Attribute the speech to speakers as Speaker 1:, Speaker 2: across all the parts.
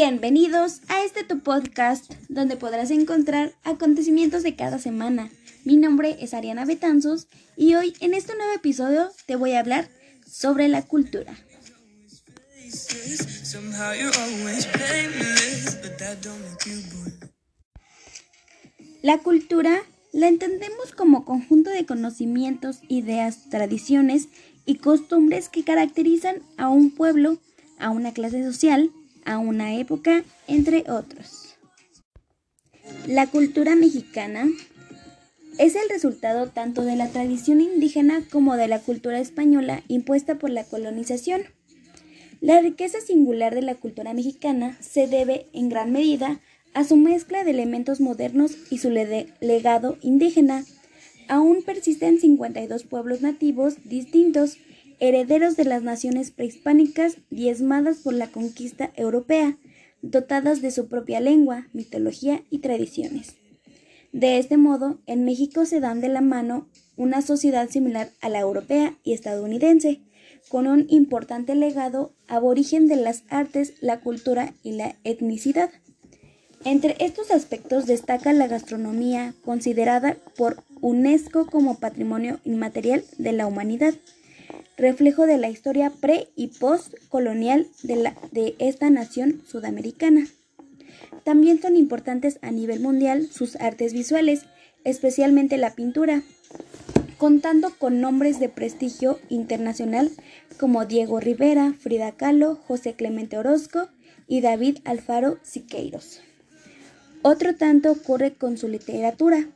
Speaker 1: Bienvenidos a este tu podcast donde podrás encontrar acontecimientos de cada semana. Mi nombre es Ariana Betanzos y hoy en este nuevo episodio te voy a hablar sobre la cultura. La cultura la entendemos como conjunto de conocimientos, ideas, tradiciones y costumbres que caracterizan a un pueblo, a una clase social, a una época, entre otros. La cultura mexicana es el resultado tanto de la tradición indígena como de la cultura española impuesta por la colonización. La riqueza singular de la cultura mexicana se debe, en gran medida, a su mezcla de elementos modernos y su legado indígena. Aún persisten 52 pueblos nativos distintos, herederos de las naciones prehispánicas diezmadas por la conquista europea, dotadas de su propia lengua, mitología y tradiciones. De este modo, en México se dan de la mano una sociedad similar a la europea y estadounidense, con un importante legado aborigen de las artes, la cultura y la etnicidad. Entre estos aspectos destaca la gastronomía, considerada por UNESCO como Patrimonio Inmaterial de la Humanidad, reflejo de la historia pre y post colonial de, de esta nación sudamericana. También son importantes a nivel mundial sus artes visuales, especialmente la pintura, contando con nombres de prestigio internacional como Diego Rivera, Frida Kahlo, José Clemente Orozco y David Alfaro Siqueiros. Otro tanto ocurre con su literatura,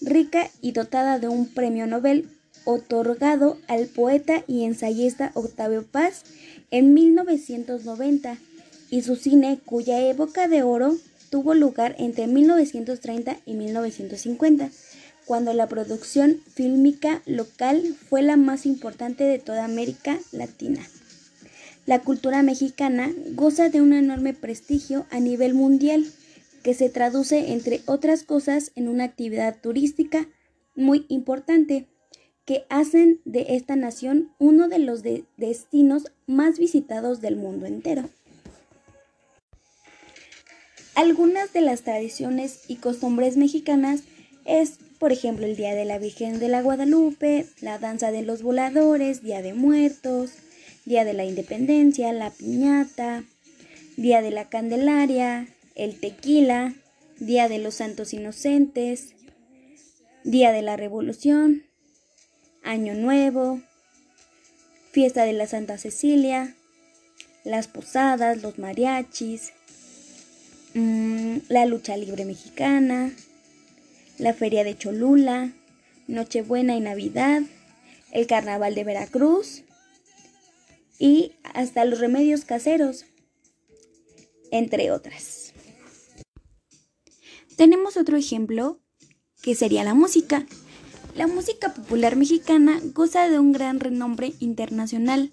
Speaker 1: rica y dotada de un premio Nobel otorgado al poeta y ensayista Octavio Paz en 1990, y su cine cuya época de oro tuvo lugar entre 1930 y 1950, cuando la producción fílmica local fue la más importante de toda América Latina. La cultura mexicana goza de un enorme prestigio a nivel mundial que se traduce, entre otras cosas, en una actividad turística muy importante, que hacen de esta nación uno de los destinos más visitados del mundo entero. Algunas de las tradiciones y costumbres mexicanas es, por ejemplo, el Día de la Virgen de la Guadalupe, la danza de los voladores, Día de Muertos, Día de la Independencia, la piñata, Día de la Candelaria, el tequila, Día de los Santos Inocentes, Día de la Revolución, Año Nuevo, Fiesta de la Santa Cecilia, las posadas, los mariachis, mm, la lucha libre mexicana, la feria de Cholula, Nochebuena y Navidad, el carnaval de Veracruz y hasta los remedios caseros, entre otras. Tenemos otro ejemplo que sería la música. La música popular mexicana goza de un gran renombre internacional,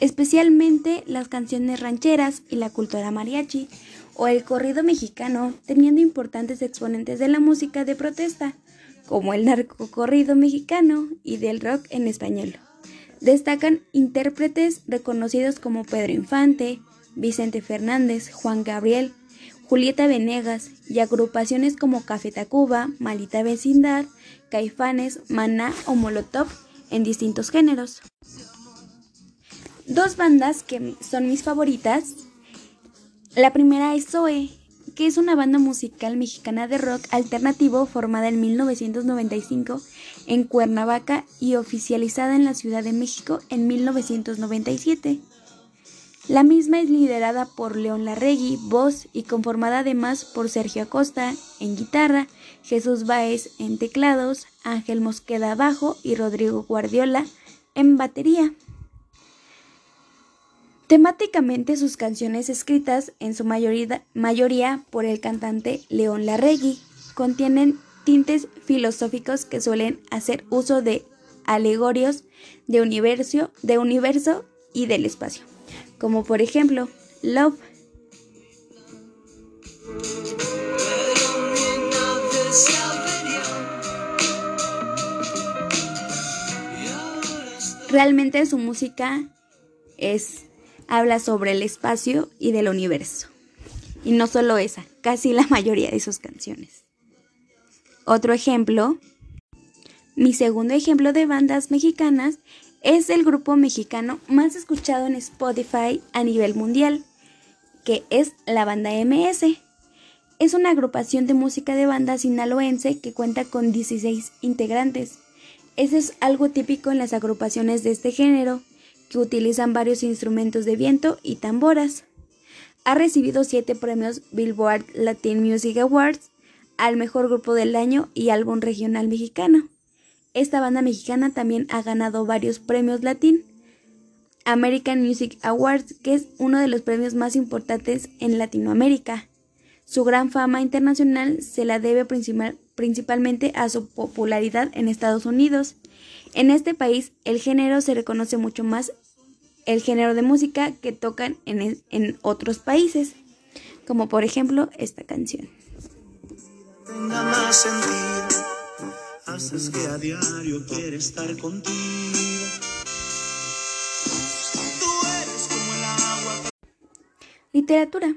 Speaker 1: especialmente las canciones rancheras y la cultura mariachi o el corrido mexicano, teniendo importantes exponentes de la música de protesta, como el narcocorrido mexicano y del rock en español. Destacan intérpretes reconocidos como Pedro Infante, Vicente Fernández, Juan Gabriel, Julieta Venegas y agrupaciones como Café Tacuba, Malita Vecindad, Caifanes, Maná o Molotov en distintos géneros. Dos bandas que son mis favoritas. La primera es Zoe, que es una banda musical mexicana de rock alternativo formada en 1995 en Cuernavaca y oficializada en la Ciudad de México en 1997. La misma es liderada por León Larregui, voz, y conformada además por Sergio Acosta en guitarra, Jesús Báez en teclados, Ángel Mosqueda bajo y Rodrigo Guardiola en batería. Temáticamente sus canciones escritas en su mayoría, por el cantante León Larregui contienen tintes filosóficos que suelen hacer uso de alegorios de universo, de universo y del espacio como por ejemplo Love. Realmente su música es habla sobre el espacio y del universo. Y no solo esa, casi la mayoría de sus canciones. Otro ejemplo, mi segundo ejemplo de bandas mexicanas es el grupo mexicano más escuchado en Spotify a nivel mundial, que es la banda MS. Es una agrupación de música de banda sinaloense que cuenta con 16 integrantes. Eso es algo típico en las agrupaciones de este género, que utilizan varios instrumentos de viento y tamboras. Ha recibido 7 premios Billboard Latin Music Awards al mejor grupo del año y álbum regional mexicano. Esta banda mexicana también ha ganado varios premios latín. American Music Awards, que es uno de los premios más importantes en Latinoamérica. Su gran fama internacional se la debe principalmente a su popularidad en Estados Unidos. En este país el género se reconoce mucho más el género de música que tocan en, en otros países, como por ejemplo esta canción. Que a diario quiere estar contigo. Tú eres como el agua. Literatura.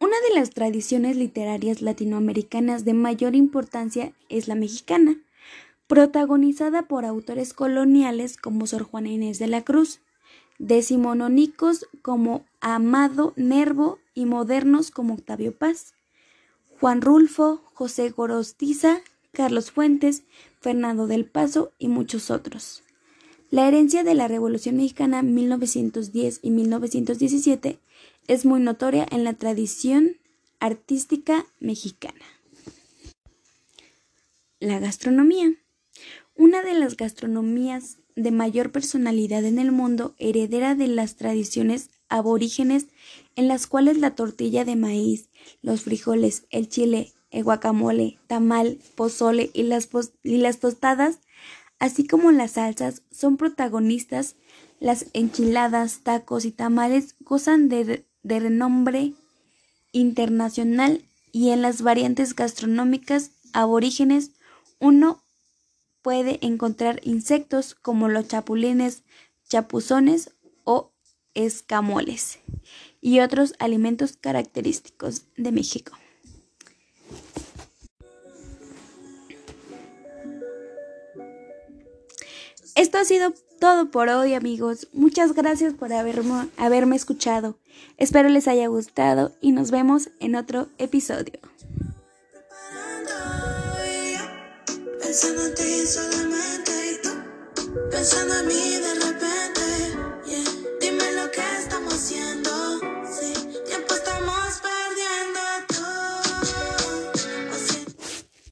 Speaker 1: Una de las tradiciones literarias latinoamericanas de mayor importancia es la mexicana, protagonizada por autores coloniales como Sor Juana Inés de la Cruz, decimonónicos como Amado Nervo y modernos como Octavio Paz, Juan Rulfo, José Gorostiza, Carlos Fuentes, Fernando del Paso y muchos otros. La herencia de la Revolución Mexicana 1910 y 1917 es muy notoria en la tradición artística mexicana. La gastronomía. Una de las gastronomías de mayor personalidad en el mundo, heredera de las tradiciones aborígenes en las cuales la tortilla de maíz, los frijoles, el chile, el guacamole, tamal, pozole y las, y las tostadas, así como las salsas, son protagonistas. Las enchiladas, tacos y tamales gozan de, de renombre internacional y en las variantes gastronómicas aborígenes uno puede encontrar insectos como los chapulines, chapuzones o escamoles y otros alimentos característicos de México. Esto ha sido todo por hoy amigos. Muchas gracias por haberme, haberme escuchado. Espero les haya gustado y nos vemos en otro episodio.